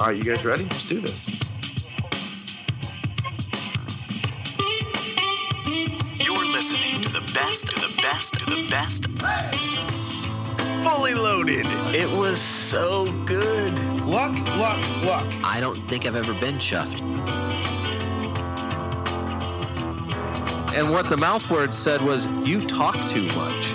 All right, you guys ready? Let's do this. You're listening to the best, to the best, to the best. Fully loaded. It was so good. Luck, luck, luck. I don't think I've ever been chuffed. And what the mouth word said was, "You talk too much."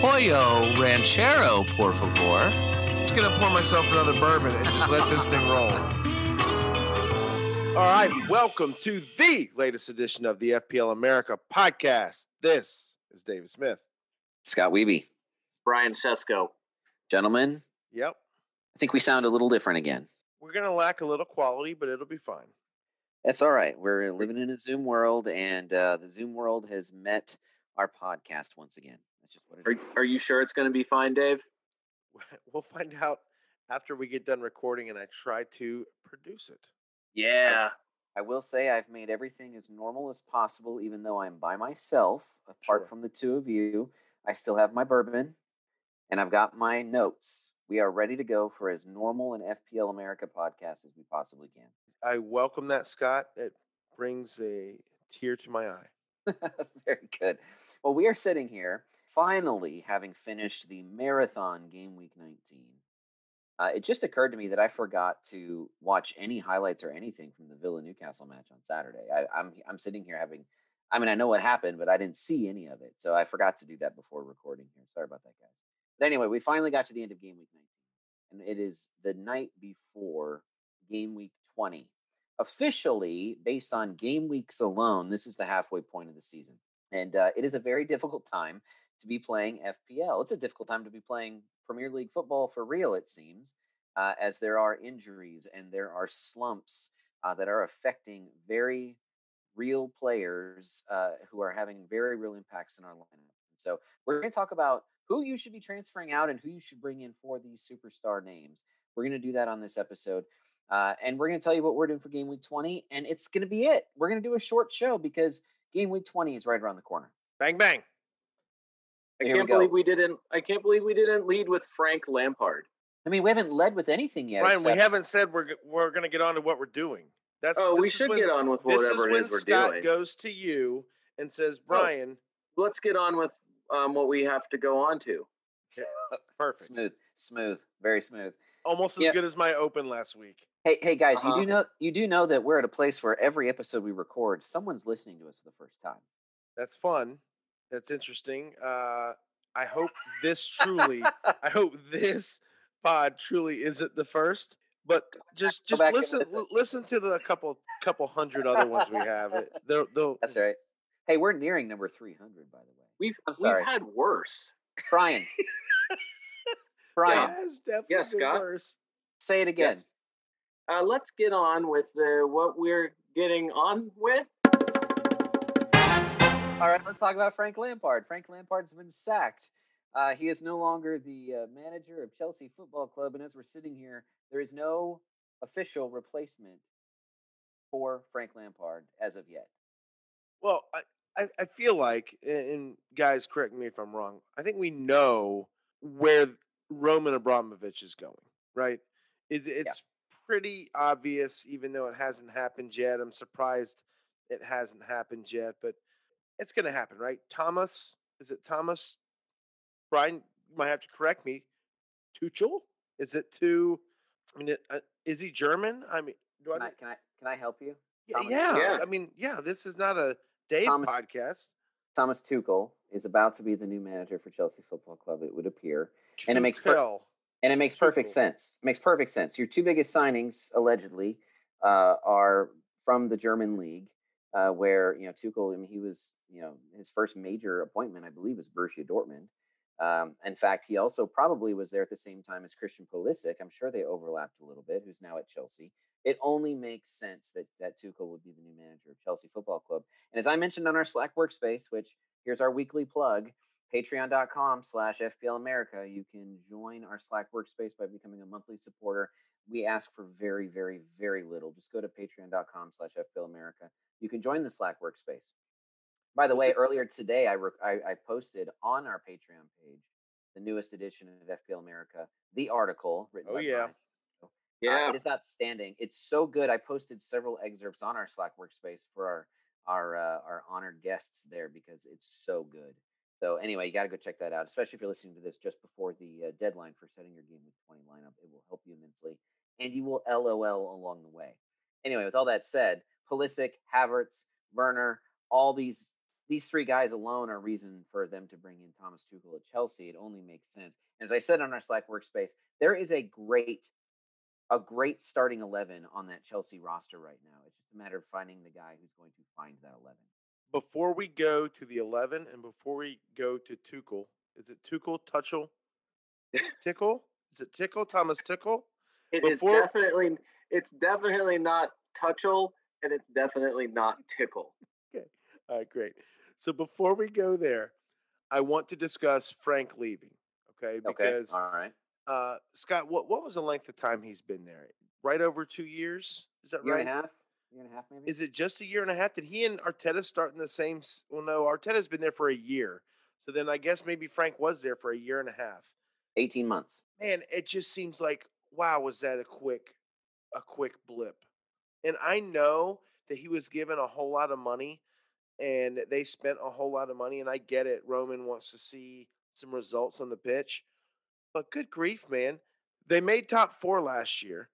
pollo ranchero, por favor. I'm just gonna pour myself another bourbon and just let this thing roll. All right, welcome to the latest edition of the FPL America podcast. This is David Smith. Scott Weeby. Brian Sesko. Gentlemen, Yep, I think we sound a little different again. we're gonna lack a little quality, but it'll be fine. That's all right. We're living in a Zoom world, and uh, the Zoom world has met our podcast once again. That's just what it Are, is. are you sure it's going to be fine, Dave? We'll find out after we get done recording and I try to produce it. Yeah. I will say I've made everything as normal as possible, even though I'm by myself. Apart Sure. from the two of you, I still have my bourbon and I've got my notes. We are ready to go for as normal an FPL America podcast as we possibly can. I welcome that, Scott. It brings a tear to my eye. Very good. Well, we are sitting here finally having finished the marathon game week 19. Uh, it just occurred to me that I forgot to watch any highlights or anything from the Villa Newcastle match on Saturday. I, I'm I'm sitting here having, I mean, I know what happened, but I didn't see any of it, so I forgot to do that before recording here. Sorry about that, guys. But anyway, we finally got to the end of game week 19, and it is the night before game week 20 officially, based on game weeks alone, this is the halfway point of the season. And uh, it is a very difficult time to be playing FPL. It's a difficult time to be playing Premier League football for real, it seems, uh, as there are injuries and there are slumps uh, that are affecting very real players uh, who are having very real impacts in our lineup. So we're going to talk about who you should be transferring out and who you should bring in for these superstar names. We're going to do that on this episode. Uh, and we're going to tell you what we're doing for game week 20, and it's going to be it. We're going to do a short show because game week 20 is right around the corner. Bang bang. I Here can't go. believe we didn't. I can't believe we didn't lead with Frank Lampard. I mean, we haven't led with anything yet. Ryan, we haven't said we're we're going to get on to what we're doing. That's Oh, we should when- get on with This whatever is it when is we're doing. Scott doing. goes to you and says, "Brian, Let's get on with um, what we have to go on to. perfect, smooth, smooth, very smooth. almost as Yeah. good as my open last week." Hey, hey, guys, Uh-huh. you do know you do know that we're at a place where every episode we record, someone's listening to us for the first time. That's fun. That's interesting. Uh, I hope this truly, I hope this pod truly isn't the first. But just just listen listen. listen to the couple couple hundred other ones we have. It, they'll, they'll, That's right. Hey, we're nearing number three hundred, by the way. We've I'm sorry. we've had worse. Brian, Brian, Yeah, it's definitely Yes, Scott? worse. say it again. Yes. Uh, let's get on with the, what we're getting on with. All right, let's talk about Frank Lampard. Frank Lampard's been sacked. Uh, he is no longer the uh, manager of Chelsea Football Club, and as we're sitting here, there is no official replacement for Frank Lampard as of yet. Well, I, I, I feel like, and- and guys, correct me if I'm wrong. I think we know where Roman Abramovich is going. Right? Is it's pretty obvious, even though it hasn't happened yet. I'm surprised it hasn't happened yet, but it's going to happen, right? Thomas, is it Thomas? Brian you might have to correct me. Tuchel? Is it to? I mean, uh, is he German? I mean, do Can I need- can I, can I help you? yeah, Thomas- yeah. Yeah. I mean, yeah. This is not a Dave Thomas- podcast. Thomas Tuchel is about to be the new manager for Chelsea Football Club. It would appear, And it makes per- and it makes perfect sense. It makes perfect sense. Your two biggest signings, allegedly, uh, are from the German league, uh, where you know Tuchel. I mean, he was you know his first major appointment, I believe, was Borussia Dortmund. Um, in fact, he also probably was there at the same time as Christian Pulisic. I'm sure they overlapped a little bit. Who's now at Chelsea. It only makes sense that that Tuchel would be the new manager of Chelsea Football Club. And as I mentioned on our Slack workspace, which here's our weekly plug, patreon.com slash FPL America. You can join our Slack workspace by becoming a monthly supporter. We ask for very, very, very little. Just go to patreon.com slash FPL America. You can join the Slack workspace. By the way, earlier today, I, re- I, I posted on our Patreon page the newest edition of FPL America, the article written Oh, by yeah. Brian. Uh, Yeah. it is outstanding. It's so good. I posted several excerpts on our Slack workspace for our our uh, our honored guests there because it's so good. So anyway, you got to go check that out, especially if you're listening to this just before the uh, deadline for setting your game week 20 lineup. It will help you immensely, and you will LOL along the way. Anyway, with all that said, Pulisic, Havertz, Werner, all these these three guys alone are reason for them to bring in Thomas Tuchel at Chelsea. It only makes sense. As I said on our Slack workspace, there is a great a great starting 11 on that Chelsea roster right now. It's just a matter of finding the guy who's going to find that 11. Before we go to the 11 and before we go to Tuchel, is it Tuchel, Tuchel, Tickle? Is it Tickle, Thomas Tickle? It is Before- definitely it's definitely not touchel and it's definitely not tickle. Okay. All right, great. So before we go there, I want to discuss Frank leaving. Okay, Okay. because All right. uh, Scott, what what was the length of time he's been there? Right over two years. Is that Year right? and a half? Year and a half, maybe? Is it just a year and a half? Did he and Arteta start in the same? Well, no, Arteta's been there for a year. So then I guess maybe Frank was there for a year and a half. 18 months. Man, it just seems like wow, was that a quick, a quick blip? And I know that he was given a whole lot of money, and they spent a whole lot of money. And I get it. Roman wants to see some results on the pitch, but good grief, man, they made top four last year,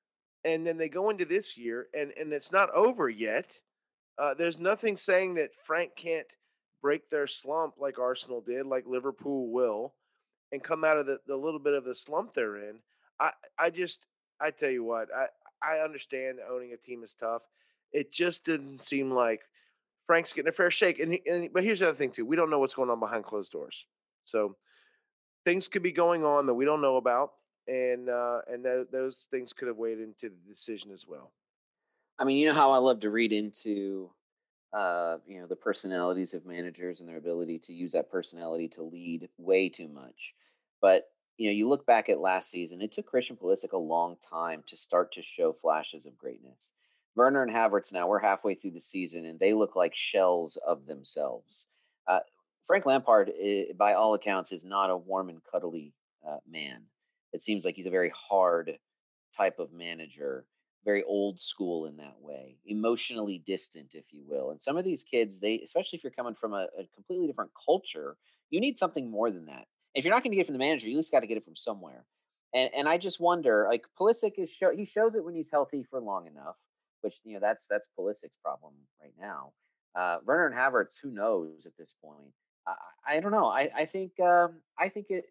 and then they go into this year, and and it's not over yet. Uh, there's nothing saying that Frank can't break their slump like Arsenal did, like Liverpool will, and come out of the, the little bit of the slump they're in. I I just I tell you what, I I understand that owning a team is tough. It just didn't seem like Frank's getting a fair shake. And, and but here's the other thing too: we don't know what's going on behind closed doors, so things could be going on that we don't know about, and uh, and tho- those things could have weighed into the decision as well. I mean, you know how I love to read into, uh, you know, the personalities of managers and their ability to use that personality to lead way too much. But you know, you look back at last season, it took Christian Pulisic a long time to start to show flashes of greatness. Werner and Havertz now we're halfway through the season, and they look like shells of themselves. Uh, Frank Lampard, i- by all accounts, is not a warm and cuddly uh, man. It seems like he's a very hard type of manager very old school in that way, emotionally distant, if you will. And some of these kids, they, especially if you're coming from a, a completely different culture, you need something more than that. If you're not going to get it from the manager, you at least got to get it from somewhere. And and I just wonder, like Pulisic is show, he shows it when he's healthy for long enough, which you know that's that's Pulisic's problem right now. Uh, Werner and Havertz, who knows at this point? I, I don't know. I I think um, I think it.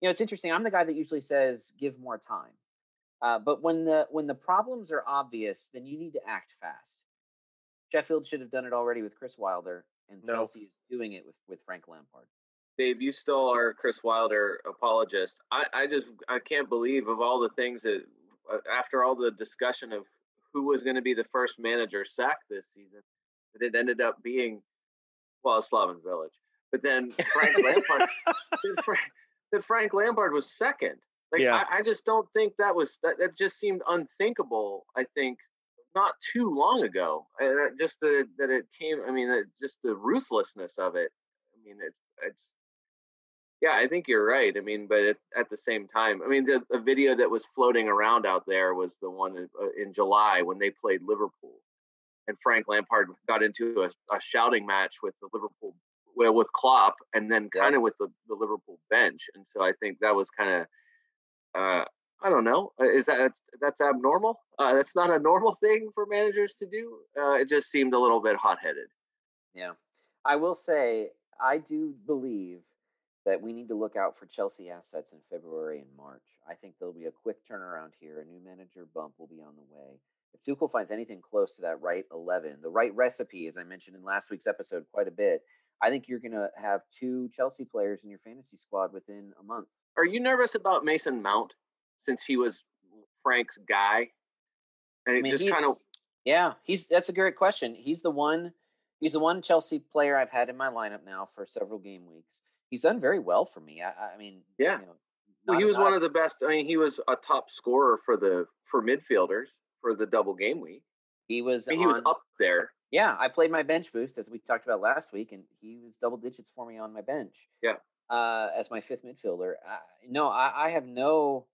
You know, it's interesting. I'm the guy that usually says give more time. Uh, but when the when the problems are obvious, then you need to act fast. Sheffield should have done it already with Chris Wilder, and No. Chelsea is doing it with with Frank Lampard. Dave, you still are Chris Wilder apologist. I, I just I can't believe of all the things that uh, after all the discussion of who was going to be the first manager sacked this season, that it ended up being well Slaven Bilic. But then Frank Lampard, that Frank, Frank Lampard was second. Like Yeah. I, I just don't think that was that, that just seemed unthinkable. I think not too long ago. And just that it, that it came. I mean, that just the ruthlessness of it. I mean, it's it's. Yeah, I think you're right. I mean, but it, at the same time, I mean, the, the video that was floating around out there was the one in, uh, in July when they played Liverpool, and Frank Lampard got into a, a shouting match with the Liverpool, well, with Klopp, and then kind of with the, the Liverpool bench. And so I think that was kind of, uh, I don't know, uh, is that that's, that's abnormal? Uh, that's not a normal thing for managers to do. Uh, it just seemed a little bit hot headed. Yeah, I will say I do believe that we need to look out for Chelsea assets in February and March. I think there'll be a quick turnaround here. A new manager bump will be on the way. If Tuchel finds anything close to that right 11, the right recipe, as I mentioned in last week's episode quite a bit, I think you're going to have two Chelsea players in your fantasy squad within a month. Are you nervous about Mason Mount since he was Frank's guy? And I it mean, just kind of Yeah, he's that's a great question. He's the one he's the one Chelsea player I've had in my lineup now for several game weeks. He's done very well for me. I, I mean, Yeah. you know, well, he was one of the best. I mean, he was a top scorer for the for midfielders for the double game week. he was I mean, he was up there. Yeah, I played my bench boost as we talked about last week, and he was double digits for me on my bench. Yeah. uh, as my fifth midfielder. I, no, I, I have no,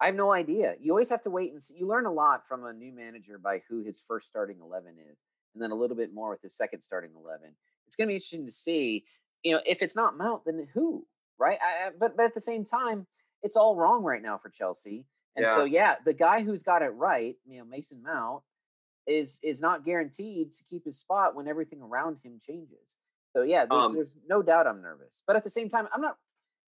I have no idea. You always have to wait and see. You learn a lot from a new manager by who his first starting eleven is, and then a little bit more with his second starting eleven. It's going to be interesting to see. You know, if it's not Mount, then who? Right? I, but but at the same time, it's all wrong right now for Chelsea. And so yeah, the guy who's got it right, you know, Mason Mount, is is not guaranteed to keep his spot when everything around him changes. So yeah, there's, Um, there's no doubt I'm nervous, but at the same time, I'm not.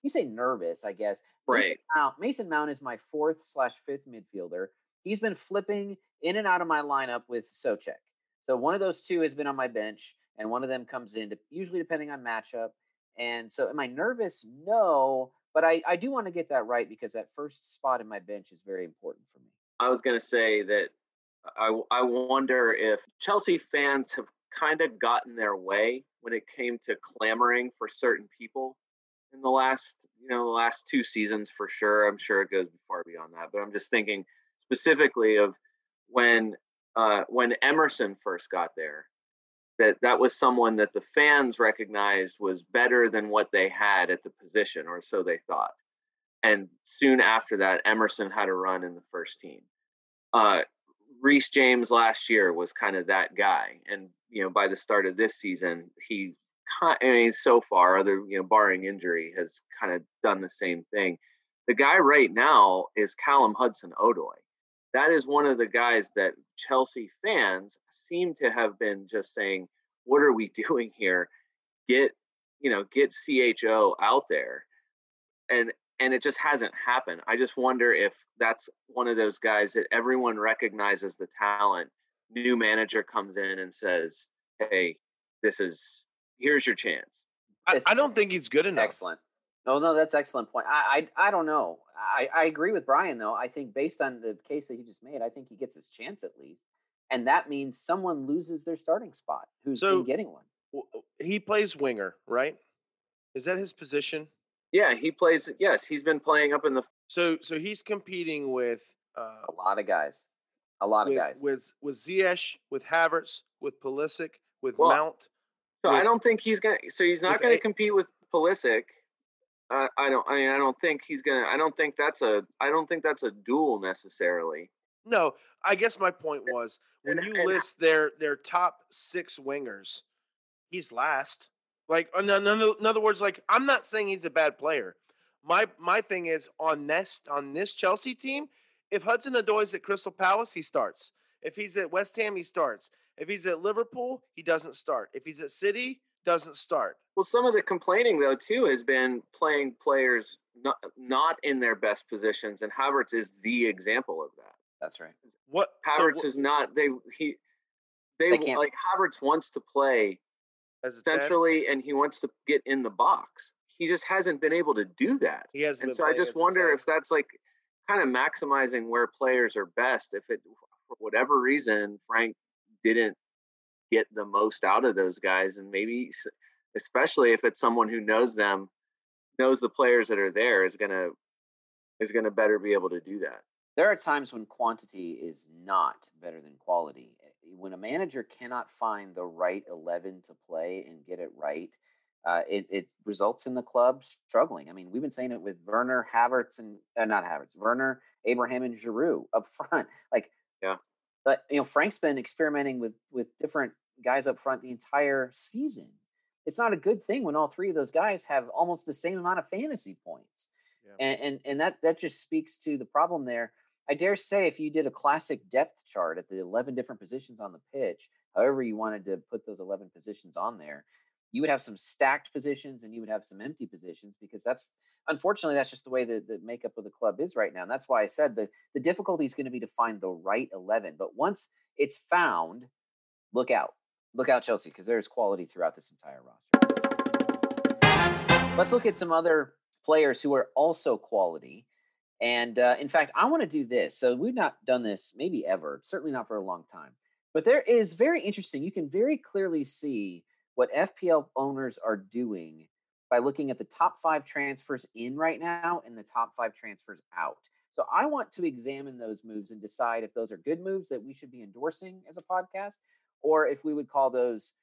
You say nervous, I guess. Mason Right. Mount, Mason Mount is my fourth slash fifth midfielder. He's been flipping in and out of my lineup with Soucek. So one of those two has been on my bench, and one of them comes in, usually depending on matchup. And so, am I nervous? No, but I, I do want to get that right because that first spot in my bench is very important for me. I was going to say that I, I wonder if Chelsea fans have kind of gotten their way when it came to clamoring for certain people in the last, you know, the last two seasons for sure. I'm sure it goes far beyond that, but I'm just thinking specifically of when uh, when Emerson first got there. That that was someone that the fans recognized was better than what they had at the position, or so they thought and soon after that, Emerson had a run in the first team. Uh, Reece James last year was kind of that guy, and you know by the start of this season, he, I mean, so far, other you know, barring injury, has kind of done the same thing. The guy right now is Callum Hudson Odoi. That is one of the guys that Chelsea fans seem to have been just saying, "What are we doing here? Get you know, get CHO out there." And and it just hasn't happened. I just wonder if that's one of those guys that everyone recognizes the talent. New manager comes in and says, "Hey, this is here's your chance." I, I don't think he's good enough. Excellent. No, no, that's excellent point. I, I, I don't know. I, I agree with Brian though. I think based on the case that he just made, I think he gets his chance at least, and that means someone loses their starting spot who's So- been getting one. He plays winger, right? Is that his position? Yeah, he plays. Yes, he's been playing up in the. So so he's competing with uh, A lot of guys, a lot of guys. with with Ziyech, with Havertz, with Pulisic, with Well, Mount. So I don't think he's gonna. So he's not with going A- to compete with Pulisic. Uh, I don't. I mean, I don't think he's gonna. I don't think that's a. I don't think that's a duel necessarily. No, I guess my point was when you list their their top six wingers, he's last. Like in, in, in other words, like I'm not saying he's a bad player. My my thing is on this on this Chelsea team, if Hudson Odoi's at Crystal Palace, he starts. If he's at West Ham, he starts. If he's at Liverpool, he doesn't start. If he's at City, doesn't start. Well, some of the complaining though too has been playing players not not in their best positions, and Havertz is the example of that. That's right. What so Havertz wh- is not. They he. They, They can't- like Havertz wants to play as a 10? centrally, and he wants to get in the box. He just hasn't been able to do that. He has and so I just wonder if that's like kind of maximizing where players are best. If it, for whatever reason, Frank didn't get the most out of those guys, and maybe, especially if it's someone who knows them, knows the players that are there, is gonna is gonna better be able to do that. There are times when quantity is not better than quality. Eh, When a manager cannot find the right 11 to play and get it right, uh, it, it results in the club struggling. I mean, we've been saying it with Werner, Havertz, and uh, not Havertz, Werner, Abraham, and Giroud up front. Like, Yeah. But you know, Frank's been experimenting with with different guys up front the entire season. It's not a good thing when all three of those guys have almost the same amount of fantasy points Yeah. and, and and that that just speaks to the problem there. I dare say, if you did a classic depth chart at the eleven different positions on the pitch, however you wanted to put those eleven positions on there, you would have some stacked positions and you would have some empty positions because that's unfortunately that's just the way the, the makeup of the club is right now. And that's why I said the the difficulty is going to be to find the right eleven. But once it's found, look out, look out, Chelsea, because there's quality throughout this entire roster. Let's look at some other players who are also quality. And uh, in fact, I want to do this. So we've not done this maybe ever, certainly not for a long time. But there is very interesting. You can very clearly see what FPL owners are doing by looking at the top five transfers in right now and the top five transfers out. So I want to examine those moves and decide if those are good moves that we should be endorsing as a podcast, or if we would call those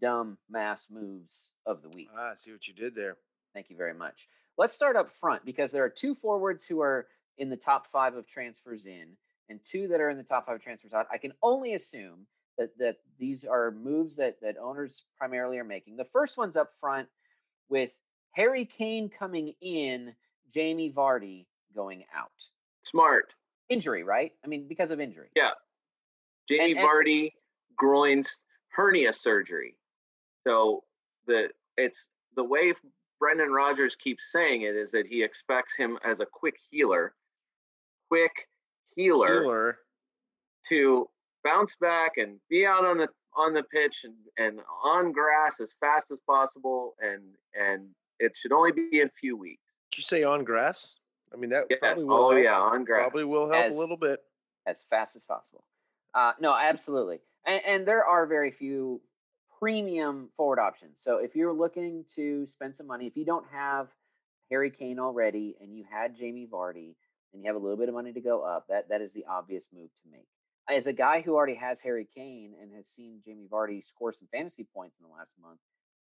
dumb mass moves of the week. Ah, I see what you did there. Thank you very much. Let's start up front because there are two forwards who are in the top five of transfers in and two that are in the top five transfers out. I can only assume that that these are moves that that owners primarily are making. The first one's up front with Harry Kane coming in, Jamie Vardy going out. Smart. Injury, right? I mean, because of injury. Yeah. Jamie And- and- Vardy groins hernia surgery. So the it's the way Brendan Rodgers keeps saying it is that he expects him as a quick healer, quick healer, Healer. to bounce back and be out on the on the pitch and, and on grass as fast as possible and and it should only be a few weeks. Did you say on grass? I mean, that Yes. probably will Oh help. yeah, on grass. Probably will help a little bit. as fast as possible. Uh, no, absolutely. And, and there are very few premium forward options. So if you're looking to spend some money, if you don't have Harry Kane already and you had Jamie Vardy and you have a little bit of money to go up, that that is the obvious move to make. As a guy who already has Harry Kane and has seen Jamie Vardy score some fantasy points in the last month,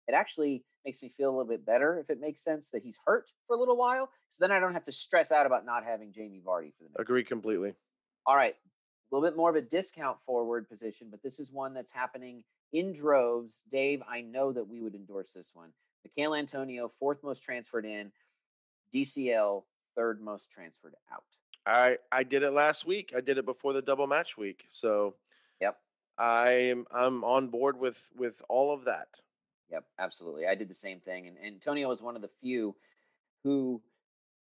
it actually makes me feel a little bit better if it makes sense that he's hurt for a little while. So then I don't have to stress out about not having Jamie Vardy for the next Agree completely. all right, a little bit more of a discount forward position, but this is one that's happening in droves. Dave, I know that we would endorse this one. Mikhail Antonio, fourth most transferred in. DCL, third most transferred out. I I did it last week. I did it before the double match week. So Yep. I'm I'm on board with with all of that. Yep, absolutely. I did the same thing. And Antonio was one of the few who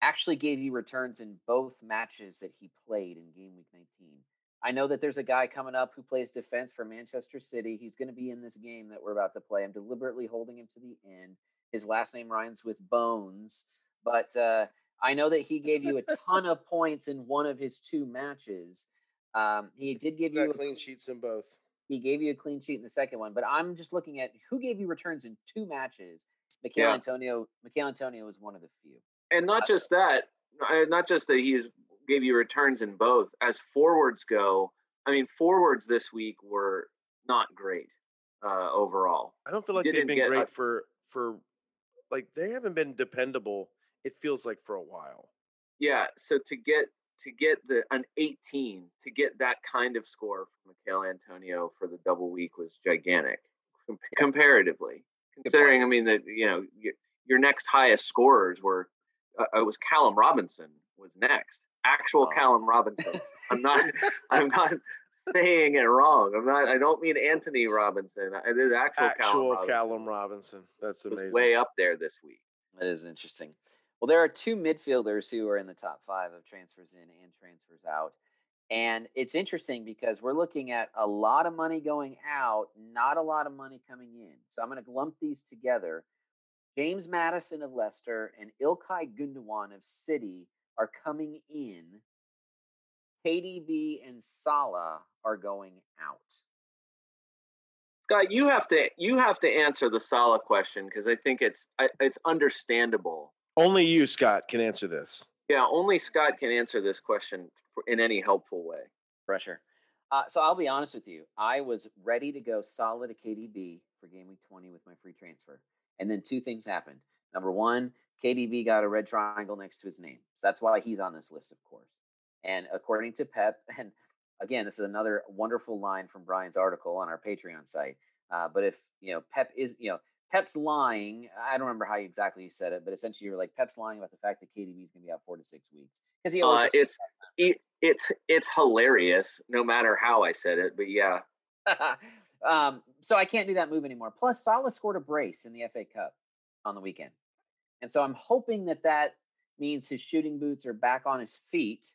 actually gave you returns in both matches that he played in game week 19. I know that there's a guy coming up who plays defense for Manchester City. He's going to be in this game that we're about to play. I'm deliberately holding him to the end. His last name rhymes with Bones, but uh, I know that he gave you a ton of points in one of his two matches. Um, he did give you Got a clean sheets in both. he gave you a clean sheet in the second one, but I'm just looking at who gave you returns in two matches. Mikhail Yeah. Antonio. Mikhail Antonio was one of the few. and not That's just that, uh, not just that he gave you returns in both. As forwards go, I mean, forwards this week were not great uh, overall. I don't feel like they've been get a- great for for like they haven't been dependable. It feels like for a while. Yeah, so to get to get the an 18 to get that kind of score from Mikhail Antonio for the double week was gigantic com- comparatively. Considering, I mean, that you know your, your next highest scorers were uh, it was Callum Robinson was next. Actual Oh. Callum Robinson. I'm not. I'm not saying it wrong. I'm not. I don't mean Anthony Robinson. I did actual, Callum Actual Robinson Callum Robinson. That's amazing. way up there this week. That is interesting. Well, there are two midfielders who are in the top five of transfers in and transfers out. And it's interesting because we're looking at a lot of money going out, not a lot of money coming in. So I'm going to lump these together. James Maddison of Leicester and Ilkay Gundogan of City are coming in. KDB and Salah are going out. Scott, you have to you have to answer the Salah question because I think it's it's understandable. Only you, Scott, can answer this. Yeah, only Scott can answer this question in any helpful way. pressure. Uh, so I'll be honest with you. I was ready to go solid at KDB for game week 20 with my free transfer. And then two things happened. Number one, KDB got a red triangle next to his name. So that's why he's on this list, of course. And according to Pep, and again, this is another wonderful line from Brian's article on our Patreon site. Uh, but if, you know, Pep is, you know, Pep's lying. I don't remember how exactly you said it, but essentially you were like, Pep's lying about the fact that KDB is going to be out four to six weeks. Because he always Uh, it's it, it's it's hilarious, no matter how I said it. But yeah, um, so I can't do that move anymore. Plus, Salah scored a brace in the FA Cup on the weekend, and so I'm hoping that that means his shooting boots are back on his feet,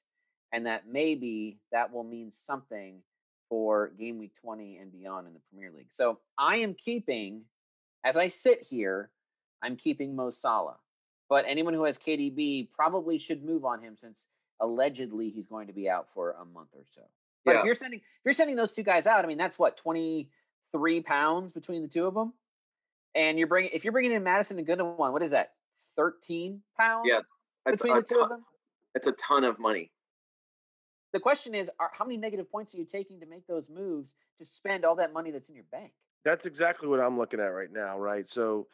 and that maybe that will mean something for game week 20 and beyond in the Premier League. So I am keeping, as I sit here, I'm keeping Mo Salah. But anyone who has KDB probably should move on him since allegedly he's going to be out for a month or so. But Yeah. if you're sending if you're sending those two guys out, I mean that's what 23 pounds between the two of them. And you're bringing if you're bringing in Maddison and Gundogan, what is that? 13 pounds Yes, between the two of them. It's a ton of money. The question is, are, how many negative points are you taking to make those moves to spend all that money that's in your bank? That's exactly what I'm looking at right now, right? So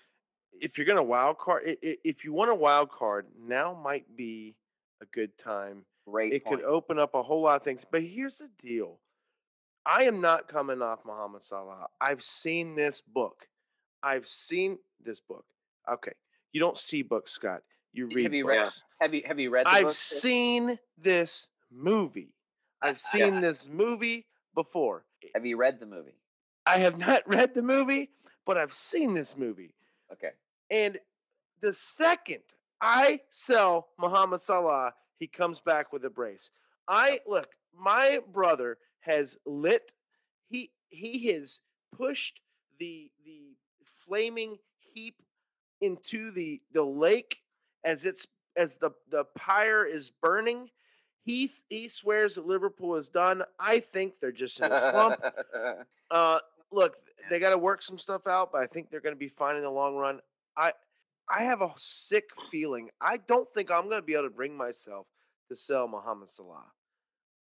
if you're gonna wild card, if you want a wild card, now might be a good time. Great it point. could open up a whole lot of things. But here's the deal: I am not coming off Muhammad Salah. I've seen this book. I've seen this book. Okay, you don't see books, Scott. You read have you read? books. Have you have you read? The I've book? seen this movie. I've seen this movie before. Have you read the movie? I have not read the movie, but I've seen this movie. Okay. And the second I sell Muhammad Salah, he comes back with a brace. I look, my brother has lit he he has pushed the the flaming heap into the the lake as it's as the the pyre is burning. He he swears that Liverpool is done. I think they're just in a slump. Uh, look, they got to work some stuff out, but I think they're going to be fine in the long run. I I have a sick feeling. I don't think I'm going to be able to bring myself to sell Mohamed Salah.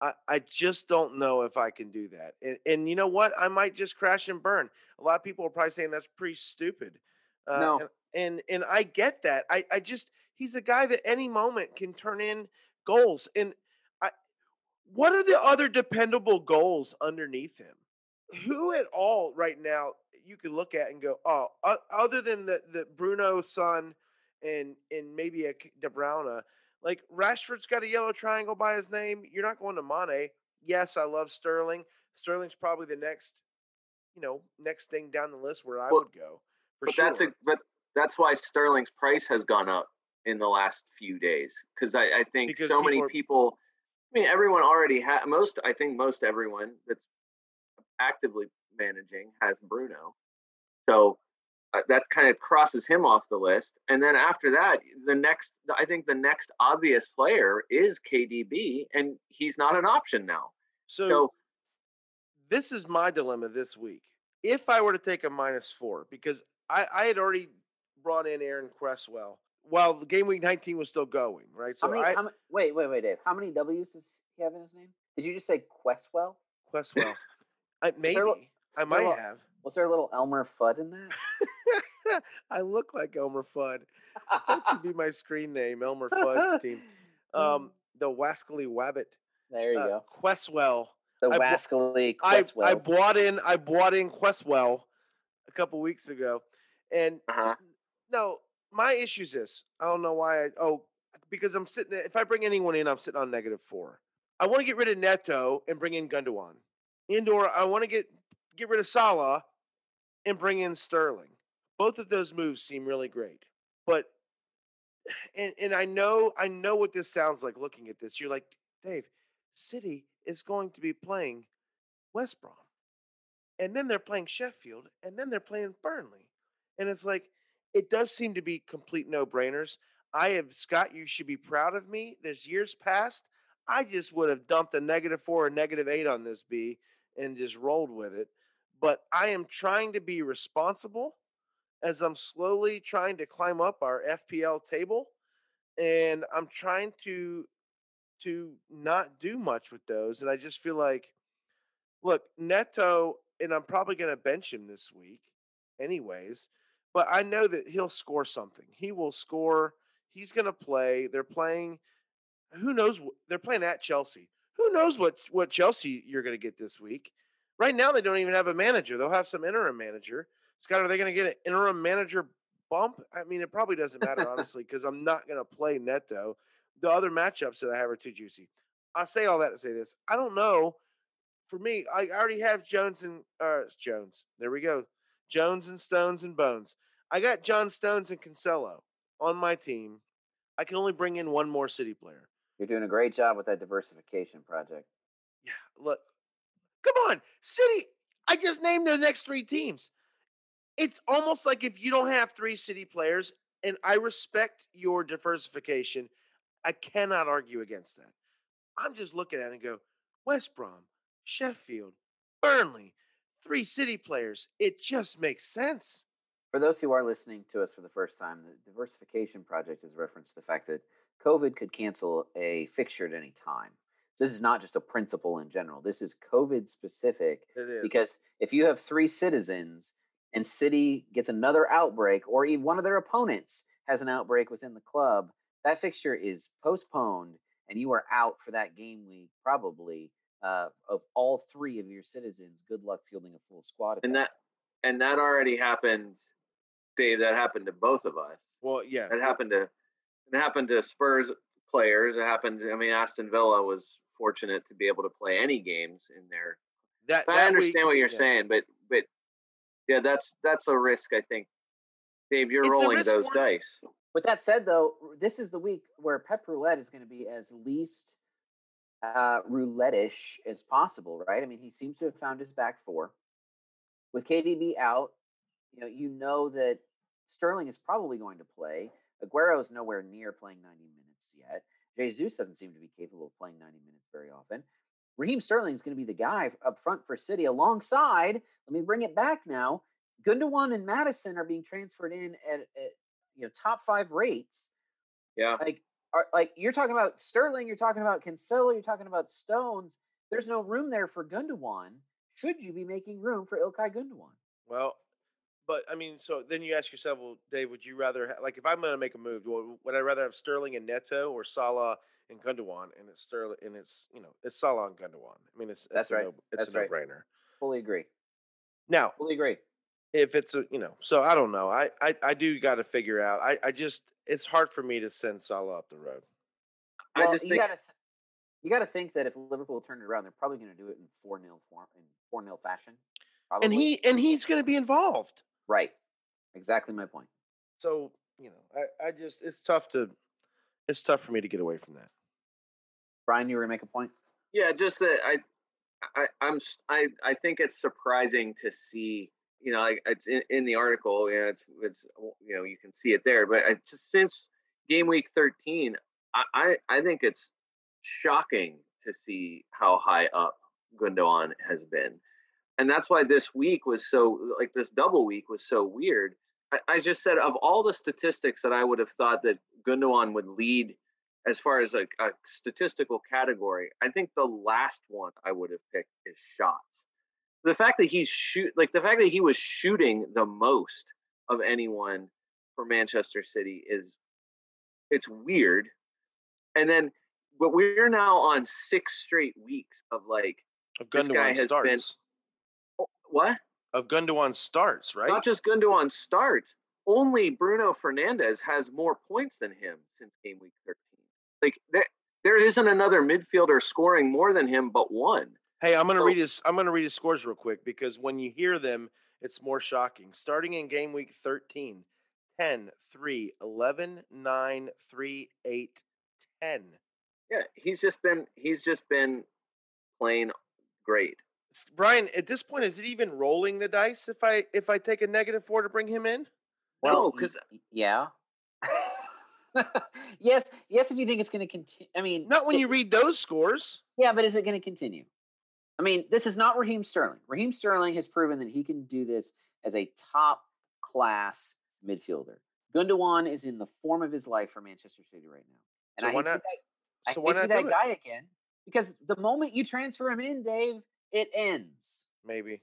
I, I just don't know if I can do that. And, and you know what? I might just crash and burn. A lot of people are probably saying that's pretty stupid. Uh, No. And, and and I get that. I, I just he's a guy that any moment can turn in goals. And I what are the other dependable goals underneath him? Who at all right now you could look at and go, oh, other than the the Bruno son and and maybe a De Bruyne, like Rashford's got a yellow triangle by his name. You're not going to Mane. Yes, I love Sterling. Sterling's probably the next, you know, next thing down the list where I Well, would go. For but sure. that's a but that's why Sterling's price has gone up in the last few days because I, I think Because so many people are- people. I mean, everyone already had most. I think most everyone that's actively managing has Bruno, so uh, that kind of crosses him off the list. And then after that, the next, I think the next obvious player is KDB, and he's not an option now. so So this is my dilemma this week. If I were to take a minus four, because I, I had already brought in Aaron Cresswell while the game week 19 was still going, right? So how many, I, how ma- wait, wait, wait, Dave. How many W's does he have in his name? Did you just say Questwell? Questwell, I, maybe there li- I might have. Was there a little Elmer Fudd in that? I look like Elmer Fudd. That should be my screen name, Elmer Fudd's team. Um, the Wascally Wabbit, there you uh, go. Questwell. The I Wascally I, Questwell. I bought in I bought in Questwell a couple weeks ago, and uh-huh. no, my issue is this. I don't know why. I, oh, because I'm sitting. If I bring anyone in, I'm sitting on negative four. I want to get rid of Neto and bring in Gundogan. Indoor, I want to get get rid of Salah and bring in Sterling. Both of those moves seem really great, but and and I know I know what this sounds like. Looking at this, you're like, Dave, City is going to be playing West Brom, and then they're playing Sheffield, and then they're playing Burnley, and it's like it does seem to be complete no brainers. I have Scott. You should be proud of me. There's years past. I just would have dumped a negative four or negative eight on this B and just rolled with it. But I am trying to be responsible as I'm slowly trying to climb up our FPL table, and I'm trying to to not do much with those. And I just feel like, look, Neto, and I'm probably going to bench him this week, anyways. But I know that he'll score something. He will score. He's going to play. They're playing. Who knows? They're playing at Chelsea. Who knows what what Chelsea you're going to get this week? Right now, they don't even have a manager. They'll have some interim manager. Scott, are they going to get an interim manager bump? I mean, it probably doesn't matter, honestly, because I'm not going to play Neto. The other matchups that I have are too juicy. I say all that to say this. I don't know. For me, I already have Jones and uh, Jones. There we go. Jones and Stones and Bones. I got John Stones and Cancelo on my team. I can only bring in one more City player. You're doing a great job with that diversification project. Yeah, look, come on, City. I just named the next three teams. it's almost like if you don't have three city players, and I respect your diversification, I cannot argue against that. I'm just looking at it and go, West Brom, Sheffield, Burnley, three city players. It just makes sense. For those who are listening to us for the first time, the diversification project is reference to the fact that COVID could cancel a fixture at any time. So this is not just a principle in general. This is COVID specific It is. because if you have three citizens and City gets another outbreak, or even one of their opponents has an outbreak within the club, that fixture is postponed, and you are out for that game week. Probably uh, of all three of your citizens. Good luck fielding a full squad. At and that. that and that already happened, Dave. That happened to both of us. well, yeah. it happened to it happened to Spurs players. It happened. I mean, Aston Villa was fortunate to be able to play any games in there. That, that I understand week- what you're yeah. saying, but but yeah, that's that's a risk. I think, Dave, you're It's rolling those worth- dice. With that said, though, this is the week where Pep Roulette is going to be as least uh, roulette-ish as possible, right? I mean, he seems to have found his back four. With KDB out, you know, you know that Sterling is probably going to play. Aguero is nowhere near playing 90 minutes yet. Jesus doesn't seem to be capable of playing 90 minutes very often. Raheem Sterling is going to be the guy up front for City alongside, let me bring it back now. Gundogan and Maddison are being transferred in at, at you know top five rates. Yeah, Like are like you're talking about Sterling, you're talking about Cancelo, you're talking about Stones. There's no room there for Gundogan. Should you be making room for Ilkay Gundogan? Well, but I mean, so then you ask yourself, well, Dave, would you rather ha- like if I'm going to make a move, would, would I rather have Sterling and Neto or Salah and Gundogan? And it's Sterling and it's you know it's Salah and Gundogan. I mean, it's That's it's a right. No, it's That's a right. no-brainer. Fully agree. Now, Fully agree. if it's a you know, so I don't know. I I, I do got to figure out. I I just it's hard for me to send Salah up the road. I Well, just you think gotta th- you gotta think that if Liverpool turned it around, they're probably going to do it in four 0 form in four 0 fashion. Probably. And he and he's going to be involved. Right. Exactly my point. So you know, I I just it's tough to it's tough for me to get away from that. Brian, you were gonna make a point. Yeah, just that I, I, I'm, I, I think it's surprising to see. You know, like it's in, in the article. You know, it's, it's, you know, you can see it there. But I, just since game week 13, I, I, I think it's shocking to see how high up Gundogan has been, and that's why this week was so like this double week was so weird. I, I just said of all the statistics that I would have thought that Gundogan would lead as far as like a statistical category, I think the last one I would have picked is shots. The fact that he's shoot like the fact that he was shooting the most of anyone for Manchester City is it's weird. And then but we're now on six straight weeks of like Of This guy has been- starts. What? Of Gundogan starts, right? Not just Gundogan starts. Only Bruno Fernandes has more points than him since game week 13. Like there, there isn't another midfielder scoring more than him but one. Hey, I'm gonna So- read his. I'm gonna read his scores real quick because when you hear them, it's more shocking. Starting in game week 13, 10, 3, 11, 9, 3, 8, 10. Yeah, he's just been he's just been playing great. S- Brian, at this point, is it even rolling the dice if I if I take a negative four to bring him in? No, 'cause- y- yeah. yes, yes. If you think it's going to continue, I mean, Not when it- you read those scores. Yeah, but is it going to continue? I mean, this is not Raheem Sterling. Raheem Sterling has proven that he can do this as a top class midfielder. Gundogan is in the form of his life for Manchester City right now. And So I why hate to be not- that, I So hate to that do it? guy again because the moment you transfer him in, Dave, it ends. Maybe.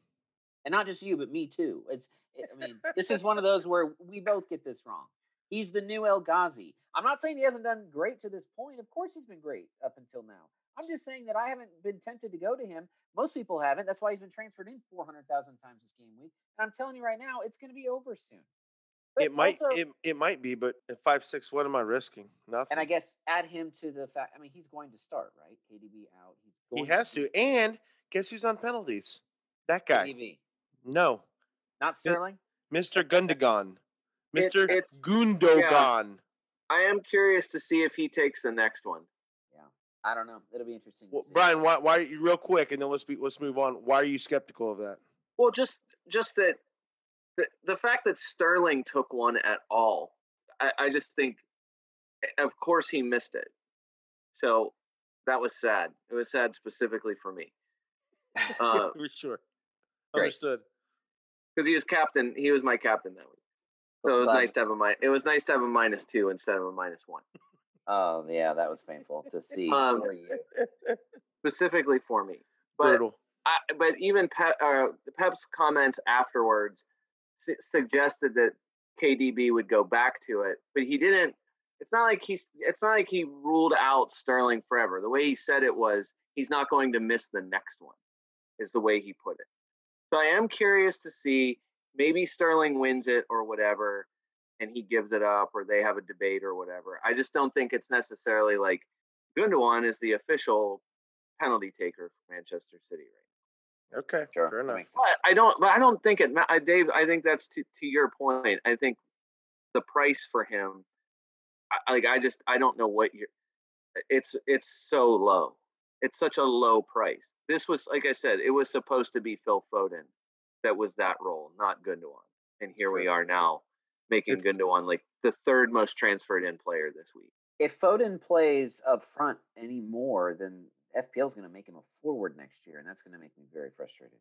And not just you, but me too. It's, it, I mean, this is one of those where we both get this wrong. He's the new El Ghazi. I'm not saying he hasn't done great to this point. Of course, he's been great up until now. I'm just saying that I haven't been tempted to go to him. Most people haven't. That's why he's been transferred in 400,000 times this game week. And I'm telling you right now, it's going to be over soon. But it might. also- it, it might be, but at five six, what am I risking? Nothing. and I guess add him to the fact. I mean, he's going to start, right? KDB out. He's he has to. And guess who's on penalties? That guy. KDB, No, not Sterling. Mr. Gundogan. Mr. it's- Gundogan. I am curious to see if he takes the next one. Yeah. I don't know. It'll be interesting. to Well, see. Brian, why, why are you real quick, and then let's be, let's move on. Why are you skeptical of that? Well, just just that the, the fact that Sterling took one at all, I, I just think, eh, of course, he missed it. So that was sad. It was sad specifically for me. Uh, for sure. Understood. because he was captain. He was my captain that week. So it was Glad- nice to have a mi- It was nice to have a minus two instead of a minus one, Oh yeah, that was painful to see Um, for you. specifically for me. But Brutal. I, but even Pep, uh, Pep's comments afterwards su- suggested that KDB would go back to it, but he didn't. It's not like he's. It's not like he ruled out Sterling forever. The way he said it was, he's not going to miss the next one. Is the way he put it. So I am curious to see. Maybe Sterling wins it or whatever, and he gives it up, or they have a debate or whatever. I just don't think it's necessarily like Gundogan is the official penalty taker for Manchester City right Okay. Sure, Fair enough. but I don't. But I don't think it. I, Dave, I think that's to, to your point. I think the price for him, I, like I just I don't know what you're. It's it's so low. It's such a low price. This was like I said. It was supposed to be Phil Foden, that was that role, not Gundogan. And here we are now, making It's- Gundogan like the third most transferred in player this week. If Foden plays up front anymore, then FPL is going to make him a forward next year, and that's going to make me very frustrated.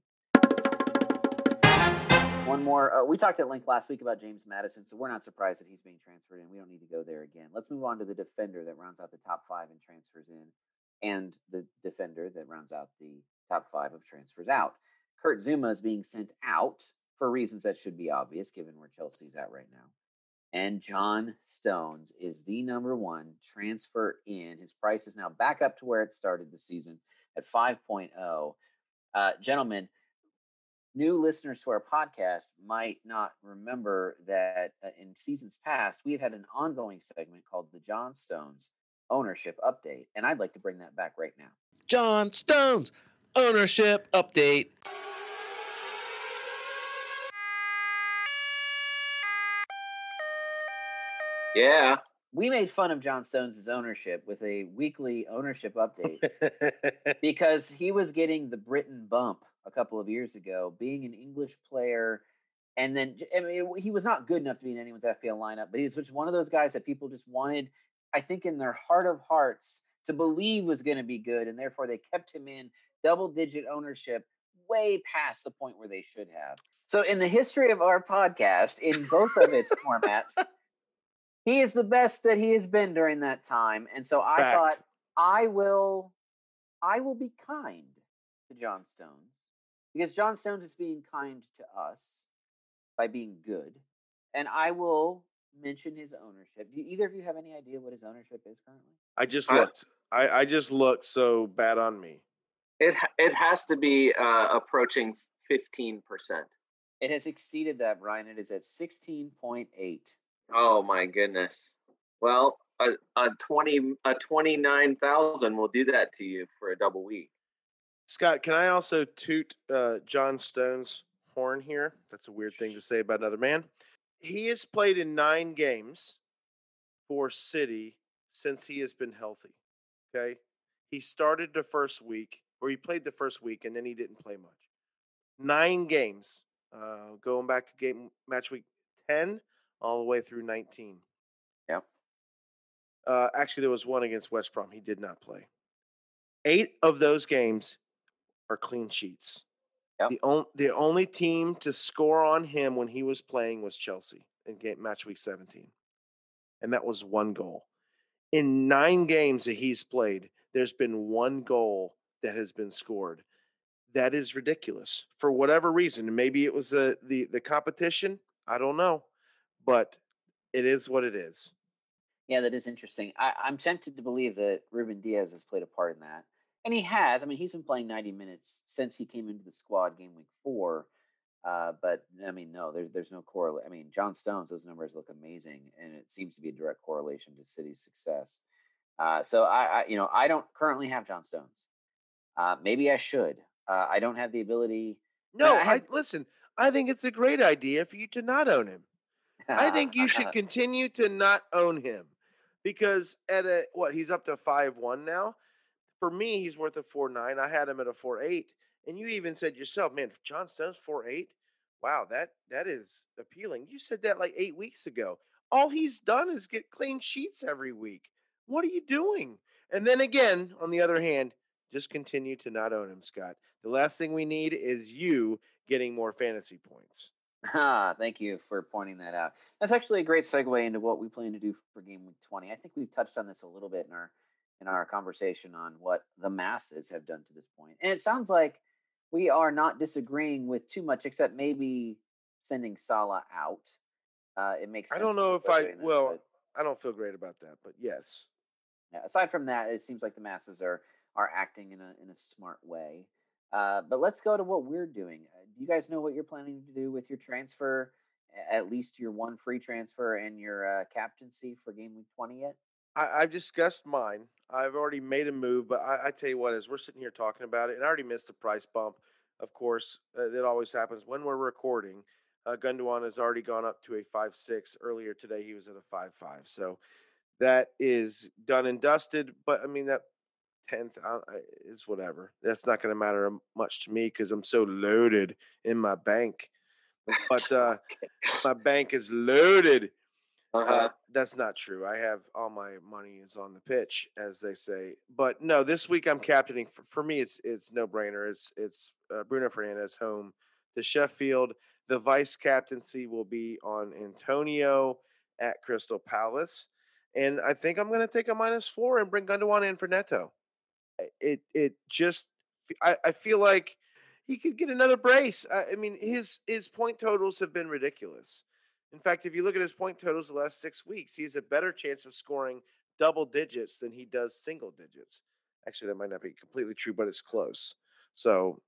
One more. Uh, we talked at length last week about James Maddison, so we're not surprised that he's being transferred in. We don't need to go there again. Let's move on to the defender that rounds out the top five and transfers in, and the defender that rounds out the top five of transfers out. Kurt Zouma is being sent out for reasons that should be obvious given where Chelsea's at right now. And John Stones is the number one transfer in. His price is now back up to where it started the season at 5.0. Uh, gentlemen, new listeners to our podcast might not remember that uh, in seasons past, we've had an ongoing segment called the John Stones Ownership Update. And I'd like to bring that back right now. John Stones ownership update. Yeah, We made fun of John Stones' ownership with a weekly ownership update. because he was getting the Britain bump a couple of years ago, being an English player. And then j- I mean, he was not good enough to be in anyone's FPL lineup, but he was just one of those guys that people just wanted, I think, in their heart of hearts, to believe was going to be good. And therefore, they kept him in double digit ownership way past the point where they should have. So, in the history of our podcast, in both of its formats, he is the best that he has been during that time. And so I Fact. thought I will I will be kind to John Stones because John Stones is being kind to us by being good. And I will mention his ownership. Do either of you have any idea what his ownership is currently? I just looked. I, I just looked. So bad on me. it it has to be uh, approaching fifteen percent. It has exceeded that, Brian. It is at 16.8. Oh my goodness. Well, a, a twenty a twenty nine thousand will do that to you for a double week. Scott, can I also toot uh, John Stone's horn here? That's a weird thing to say about another man. He has played in nine games for City since he has been healthy. Okay. He started the first week, or he played the first week, and then he didn't play much. Nine games, uh, going back to game match week 10 all the way through 19. Yeah. Uh, actually, there was one against West Brom. He did not play. Eight of those games are clean sheets. Yep. The, on, the only team to score on him when he was playing was Chelsea in game match week 17. And that was one goal. In nine games that he's played, there's been one goal that has been scored. That is ridiculous for whatever reason. Maybe it was the the, the competition. I don't know, but it is what it is. Yeah, that is interesting. I, I'm tempted to believe that Ruben Dias has played a part in that. And he has. I mean, he's been playing 90 minutes since he came into the squad game week four. Uh, but I mean, no, there, there's no correlation. I mean, John Stones, those numbers look amazing, and it seems to be a direct correlation to City's success. Uh, so I, I, you know, I don't currently have John Stones. Uh, maybe I should. Uh, I don't have the ability. No, I I, listen. I think it's a great idea for you to not own him. I think you should continue to not own him because at a what he's up to five one now. For me, he's worth a four nine. I had him at a four eight, and you even said yourself, man, John Stones four eight. Wow, that that is appealing. You said that like eight weeks ago. All he's done is get clean sheets every week. What are you doing? And then again, on the other hand, just continue to not own him, Scott. The last thing we need is you getting more fantasy points. Ah, thank you for pointing that out. That's actually a great segue into what we plan to do for game week 20. I think we've touched on this a little bit in our in our conversation on what the masses have done to this point. And it sounds like we are not disagreeing with too much except maybe sending Salah out. Uh, it makes sense. I don't know if I that, well, I don't feel great about that, but yes. yeah, aside from that, it seems like the masses are are acting in a in a smart way. Uh, but let's go to what we're doing. Uh, do you guys know what you're planning to do with your transfer? At least your one free transfer and your uh, captaincy for game week twenty yet? I, I've discussed mine. I've already made a move, but I, I tell you what, as we're sitting here talking about it, and I already missed the price bump. Of course, uh, that always happens when we're recording. Uh, Gundogan has already gone up to a five six. Earlier today, he was at a five five. So that is done and dusted. But I mean that tenth uh, is whatever. That's not going to matter much to me because I'm so loaded in my bank. But uh, my bank is loaded. Uh-huh. Uh, that's not true. I have all my money is on the pitch, as they say. But no, this week I'm captaining. For, for me, it's it's no brainer. It's it's uh, Bruno Fernandes home to Sheffield. The vice captaincy will be on Antonio at Crystal Palace, and I think I'm going to take a minus four and bring Gundogan in for Neto. It it just I, I feel like he could get another brace. I, I mean, his his point totals have been ridiculous. In fact, if you look at his point totals the last six weeks, he has a better chance of scoring double digits than he does single digits. Actually, that might not be completely true, but it's close. So,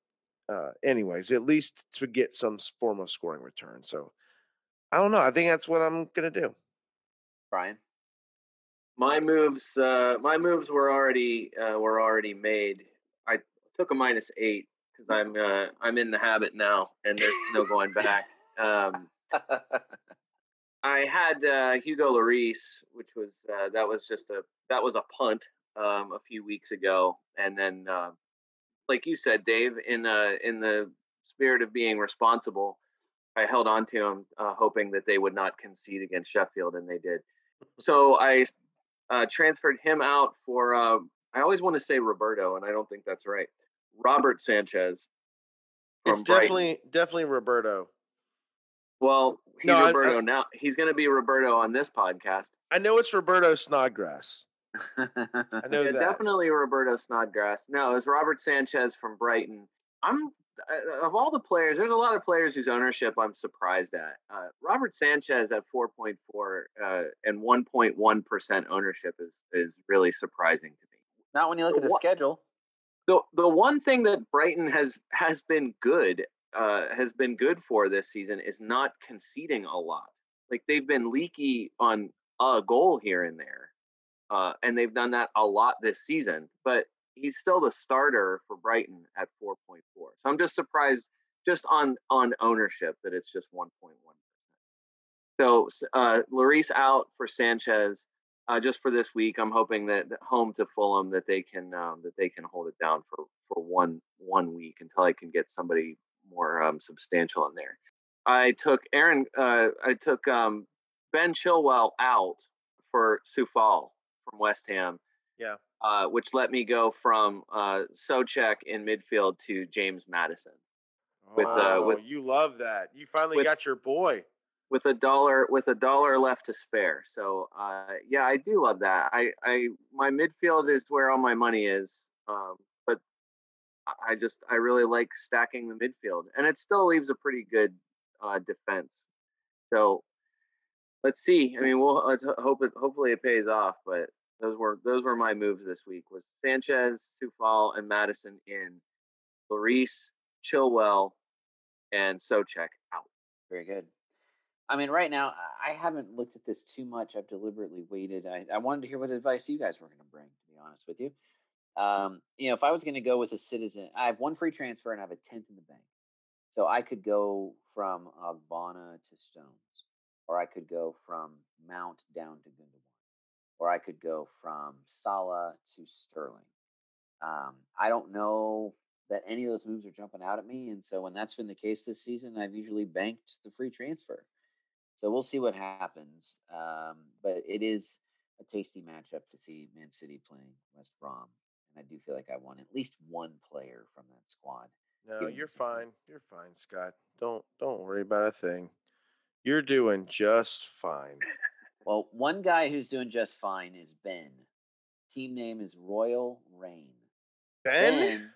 uh, anyways, at least to get some form of scoring return. So, I don't know. I think that's what I'm gonna do. Brian? my moves uh my moves were already uh were already made i took a minus eight because i'm uh i'm in the habit now and there's no going back um i had uh hugo Lloris, which was uh that was just a that was a punt um a few weeks ago and then uh like you said dave in uh in the spirit of being responsible i held on to him uh, hoping that they would not concede against sheffield and they did so i uh, transferred him out for uh, I always want to say Roberto, and I don't think that's right. Robert Sanchez. It's Brighton. definitely definitely Roberto. well, he's No, I- I- Roberto now. He's going to be Roberto on this podcast. I know it's Roberto Snodgrass. I know Yeah, that. definitely Roberto Snodgrass. No, it's Robert Sanchez from Brighton. I'm uh, of all the players. There's a lot of players whose ownership I'm surprised at. Uh, Robert Sanchez at 4.4 uh, and 1.1 percent ownership is is really surprising to me. Not when you look at the What- schedule. the the one thing that Brighton has has been good uh, has been good for this season is not conceding a lot. Like they've been leaky on a goal here and there, uh, and they've done that a lot this season. But he's still the starter for Brighton at 4.4. So I'm just surprised just on on ownership that it's just 1.1 so uh, out for Sanchez uh, just for this week. I'm hoping that that home to Fulham that they can um, that they can hold it down for for one one week until I can get somebody more um, substantial in there. I took Aaron. Uh, I took um, Ben Chilwell out for Coufal from West Ham. Yeah. Uh, which let me go from uh, Soucek in midfield to James Maddison with, uh, oh, with- you love that. You finally with- got your boy. with a dollar with a dollar left to spare. So uh, yeah, I do love that. I, I my midfield is where all my money is, um, I- just I really like stacking the midfield, and it still leaves a pretty good uh, defense. So let's see. I mean, we'll let's hope it hopefully it pays off. But those were those were my moves this week: was Sanchez, Coufal, and Maddison in, Lloris, Chilwell, and Soucek out. Very good. I mean, right now, I haven't looked at this too much. I've deliberately waited. I, I wanted to hear what advice you guys were going to bring, to be honest with you. Um, you know, if I was going to go with a citizen, I have one free transfer and I have a tenth in the bank. So I could go from Ogbonna to Stones, or I could go from Mount down to Gundogan, or I could go from Salah to Sterling. Um, I don't know that any of those moves are jumping out at me. And so when that's been the case this season, I've usually banked the free transfer. So we'll see what happens. Um, but it is a tasty matchup to see Man City playing West Brom. I do feel like I want at least one player from that squad. No, you're fine. points. You're fine, Scott. Don't don't worry about a thing. You're doing just fine. Well, one guy who's doing just fine is Ben. Team name is Royal Rain. Ben, Ben,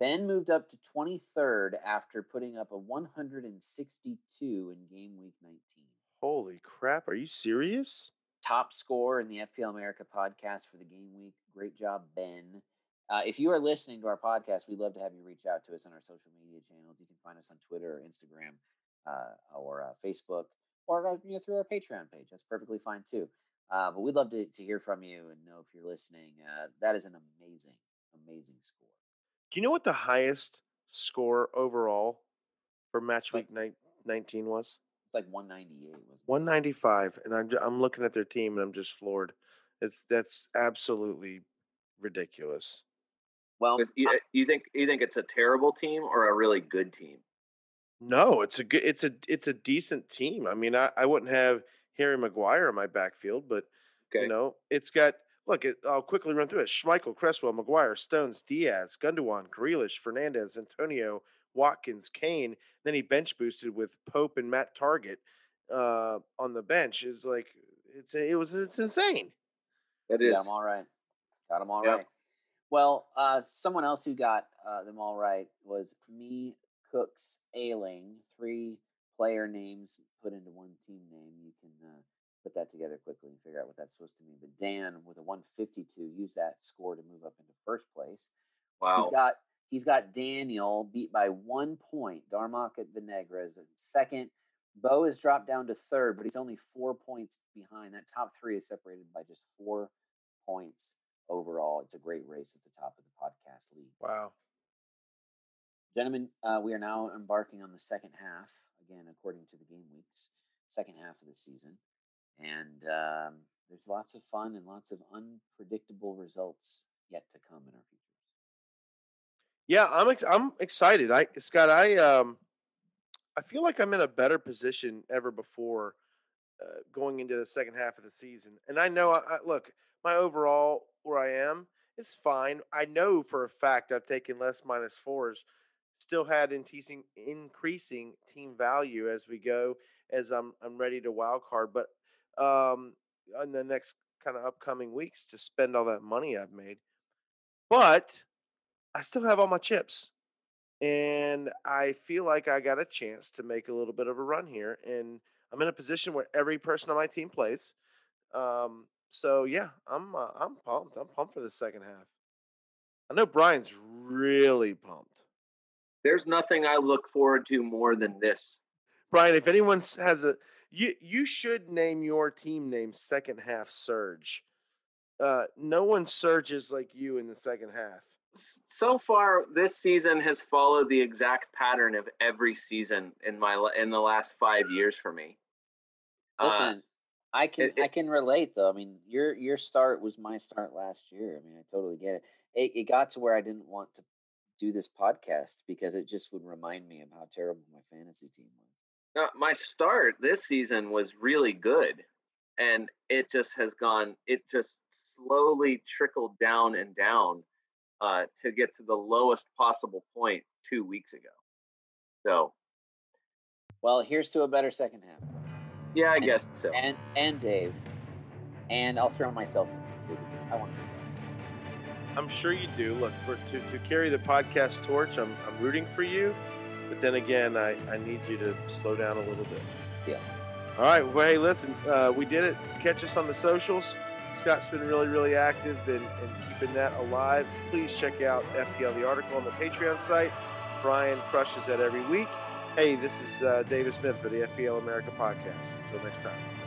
ben moved up to 23rd after putting up a 162 in game week 19. holy crap! Are you serious? Top score in the FPL America podcast for the game week. Great job, Ben. Uh, if you are listening to our podcast, we'd love to have you reach out to us on our social media channels. You can find us on Twitter or Instagram uh, or uh, Facebook or uh, you know, through our Patreon page. That's perfectly fine too. Uh, but we'd love to, to hear from you and know if you're listening. Uh, that is an amazing, amazing score. Do you know what the highest score overall for match week nine, 19 was? It's like 198. Wasn't it? 195, and I'm I'm looking at their team and I'm just floored. It's that's absolutely ridiculous. Well, You, you think you think it's a terrible team or a really good team? No, it's a good it's a it's a decent team. I mean, I, I wouldn't have Harry Maguire in my backfield, but Okay. you know, it's got look, it, I'll quickly run through it. Schmeichel, Cresswell, Maguire, Stones, Dias, Gundogan, Grealish, Fernandes, Antonio, Watkins, Kane. Then he bench boosted with Pope and Matt Targett uh, on the bench. Is like it's it was it's insane. That is. Got them all right. Got them all right. Yep. Well, uh, someone else who got uh, them all right was me, Cooks, Ailing. Three player names put into one team name. You can uh, put that together quickly and figure out what that's supposed to mean. But Dan, with a 152, used that score to move up into first place. wow. He's got he's got Daniel beat by one point. Darmok at Vinegra is in second. Bo has dropped down to third, but he's only four points behind. That top three is separated by just four points overall. It's a great race at the top of the podcast league. Wow. Gentlemen, uh, we are now embarking on the second half, again, according to the game weeks, second half of the season. And um, there's lots of fun and lots of unpredictable results yet to come in our futures. Yeah, I'm I'm excited. I Scott, I um I feel like I'm in a better position ever before uh, going into the second half of the season. And I know I, I look, my overall where I am, it's fine. I know for a fact I've taken less minus fours, still had increasing increasing team value as we go as I'm I'm ready to wild card, but um in the next kind of upcoming weeks to spend all that money I've made. But I still have all my chips. And I feel like I got a chance to make a little bit of a run here. And I'm in a position where every person on my team plays. Um, so yeah, I'm uh, I'm pumped. I'm pumped for the second half. I know Brian's really pumped. There's nothing I look forward to more than this. Brian, if anyone has a you you should name your team name second half surge. Uh, no one surges like you in the second half. So far, this season has followed the exact pattern of every season in my in the last five years for me. Uh, Listen, I can it- I can relate though. I mean, your your start was my start last year. I mean, I totally get it. It, it got to where I didn't want to do this podcast because it just would remind me of how terrible my fantasy team was. Now, my start this season was really good, and it just has gone. It just slowly trickled down and down uh, to get to the lowest possible point two weeks ago. So, Well, here's to a better second half. yeah, I And- guess so. And and Dave, and I'll throw myself in there too because I want to. I'm sure you do. Look, for to, to carry the podcast torch, I'm I'm rooting for you. But then again, I, I need you to slow down a little bit. Yeah. All right. Well, hey, listen, uh, we did it. Catch us on the socials. Scott's been really, really active in, in keeping that alive. Please check out FPL the article on the Patreon site. Brian crushes that every week. Hey, this is uh, David Smith for the FPL America podcast. Until next time.